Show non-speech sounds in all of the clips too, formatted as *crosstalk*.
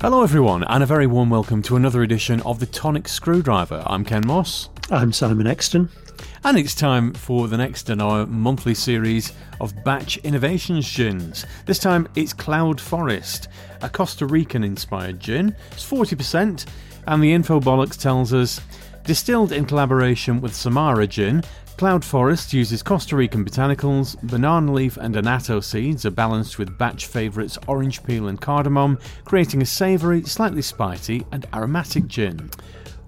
Hello, everyone, and a very warm welcome to another edition of the Tonic Screwdriver. I'm Ken Moss, I'm Simon Exton. and it's time for the next in our monthly series of Batch Innovations gins. This time it's Cloud Forest, a Costa Rican inspired gin. It's 40%, and the info bollocks tells us distilled in collaboration with Samara Gin. Cloud Forest uses Costa Rican botanicals, banana leaf and annatto seeds are balanced with batch favourites orange peel and cardamom, creating a savoury, slightly spicy, and aromatic gin.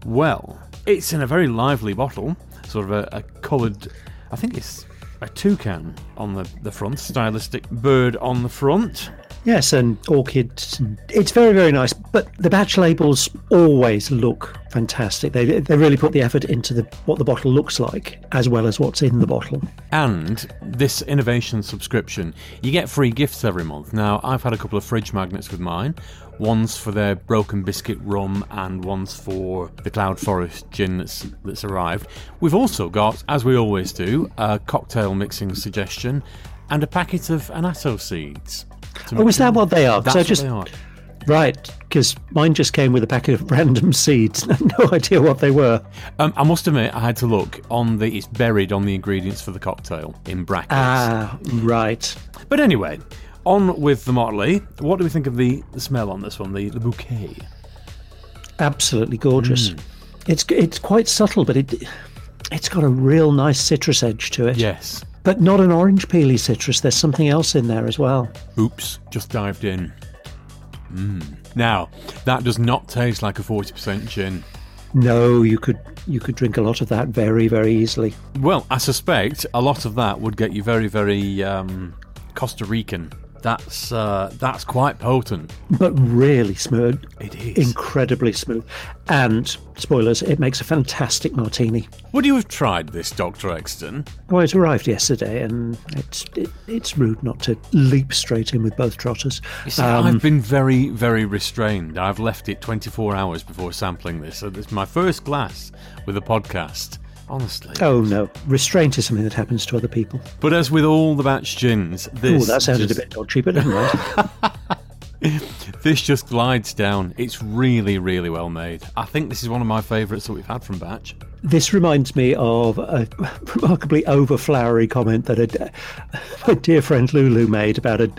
Well, it's in a very lively bottle, sort of a, a coloured, I think it's a toucan on the, the front, stylistic bird on the front. Yes, and orchids. It's very, very nice. But the batch labels always look fantastic. They, they really put the effort into the, what the bottle looks like as well as what's in the bottle. And this innovation subscription, you get free gifts every month. Now, I've had a couple of fridge magnets with mine. One's for their broken biscuit rum, and one's for the Cloud Forest gin that's, that's arrived. We've also got, as we always do, a cocktail mixing suggestion and a packet of annatto seeds. Oh, is that what they are? That's I just, what they are. Right, because mine just came with a packet of *laughs* random seeds. *laughs* no idea what they were. Um, I must admit, I had to look on the. It's buried on the ingredients for the cocktail in brackets. Ah, right. But anyway, on with the Motley. What do we think of the, the smell on this one? The, the bouquet. Absolutely gorgeous. Hmm. It's it's quite subtle, but it it's got a real nice citrus edge to it. Yes. But not an orange peely citrus. There's something else in there as well. Oops, just dived in. Mm. Now, that does not taste like a 40% gin. No, you could you could drink a lot of that very very easily. Well, I suspect a lot of that would get you very, very um, Costa Rican. That's uh, that's quite potent. but really smooth. It is. Incredibly smooth. And, spoilers, it makes a fantastic martini. Would you have tried this, Dr. Exton? Well, it arrived yesterday, and it's it, it's rude not to leap straight in with both trotters. See, Um, I've been very, very restrained. I've left it 24 hours before sampling this. So it's my first glass with a podcast. Honestly. oh, no. Restraint is something that happens to other people. But as with all the batch gins, Oh, that sounded just, a bit dodgy, but never mind. *laughs* this just glides down. It's really, really well made. I think this is one of my favourites that we've had from Batch. This reminds me of a remarkably over-flowery comment that a, my dear friend Lulu made about a,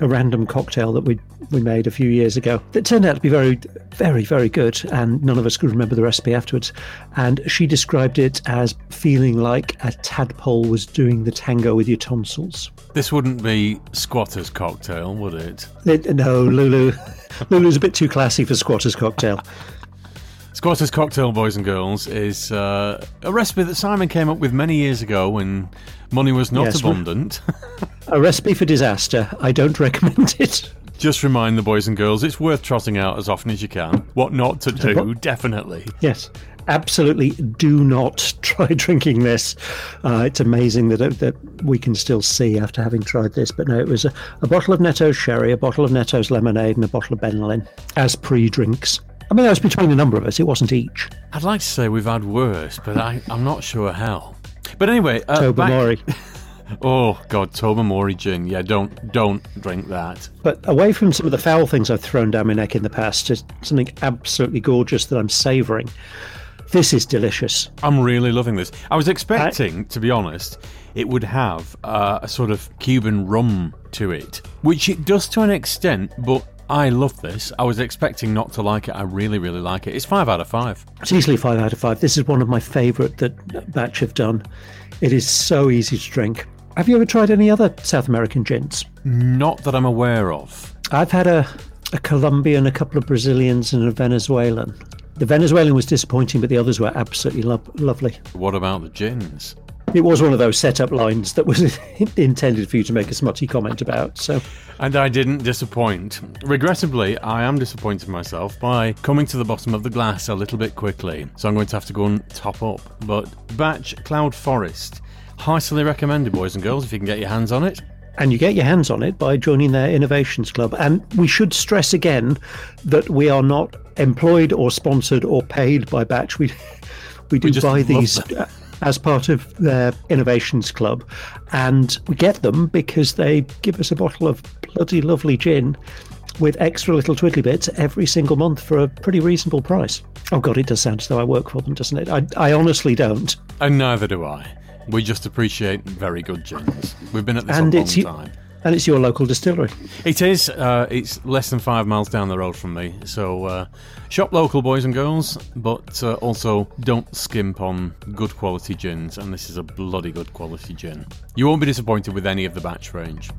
a random cocktail that we we made a few years ago that turned out to be very, very, very good, and none of us could remember the recipe afterwards. And she described it as feeling like a tadpole was doing the tango with your tonsils. This wouldn't be squatter's cocktail, would it? It- no, Lulu, *laughs* Lulu's a bit too classy for squatter's cocktail. Squatter's cocktail, boys and girls, is uh, a recipe that Simon came up with many years ago when money was not Yes, abundant. *laughs* A recipe for disaster. I don't recommend it. Just remind the boys and girls it's worth trotting out as often as you can. What not to do, definitely. Yes, absolutely. Do not *laughs* try drinking this. Uh, it's amazing that that we can still see after having tried this. But no, it was a, a bottle of Netto's sherry, a bottle of Netto's lemonade, and a bottle of Benylin as pre-drinks. I mean, that was between a number of us. It wasn't each. I'd like to say we've had worse, but I, I'm not sure how. But anyway, uh, back-. *laughs* Oh God, Tobermory gin. Yeah, don't don't drink that. But away from some of the foul things I've thrown down my neck in the past, to something absolutely gorgeous that I'm savouring. This is delicious. I'm really loving this. I was expecting, to be honest, it would have uh, a sort of Cuban rum to it, which it does to an extent, but I love this. I was expecting not to like it. I really, really like it. It's five out of five. It's easily five out of five. This is one of my favourite that Batch have done. It is so easy to drink. Have you ever tried any other South American gins? Not that I'm aware of. I've had a, a Colombian, a couple of Brazilians, and a Venezuelan. The Venezuelan was disappointing, but the others were absolutely lo- lovely. What about the gins? It was one of those set-up lines that was *laughs* intended for you to make a smutty comment about. So, And I didn't disappoint. Regrettably, I am disappointing myself by coming to the bottom of the glass a little bit quickly, so I'm going to have to go and top up. But Batch Cloud Forest, heartily recommended, boys and girls, if you can get your hands on it. and you get your hands on it by joining their innovations club. And we should stress again that we are not employed or sponsored or paid by Batch. We *laughs* we do just buy these uh, as part of their innovations club, and we get them because they give us a bottle of bloody lovely gin. with extra little twiddly bits every single month for a pretty reasonable price. Oh God, it does sound as though I work for them, doesn't it? I, I honestly don't. And neither do I. We just appreciate very good gins. We've been at this And a long time. And it's your local distillery. It is. Uh, it's less than five miles down the road from me. So uh, shop local, boys and girls, but uh, also don't skimp on good quality gins. And this is a bloody good quality gin. You won't be disappointed with any of the batch range.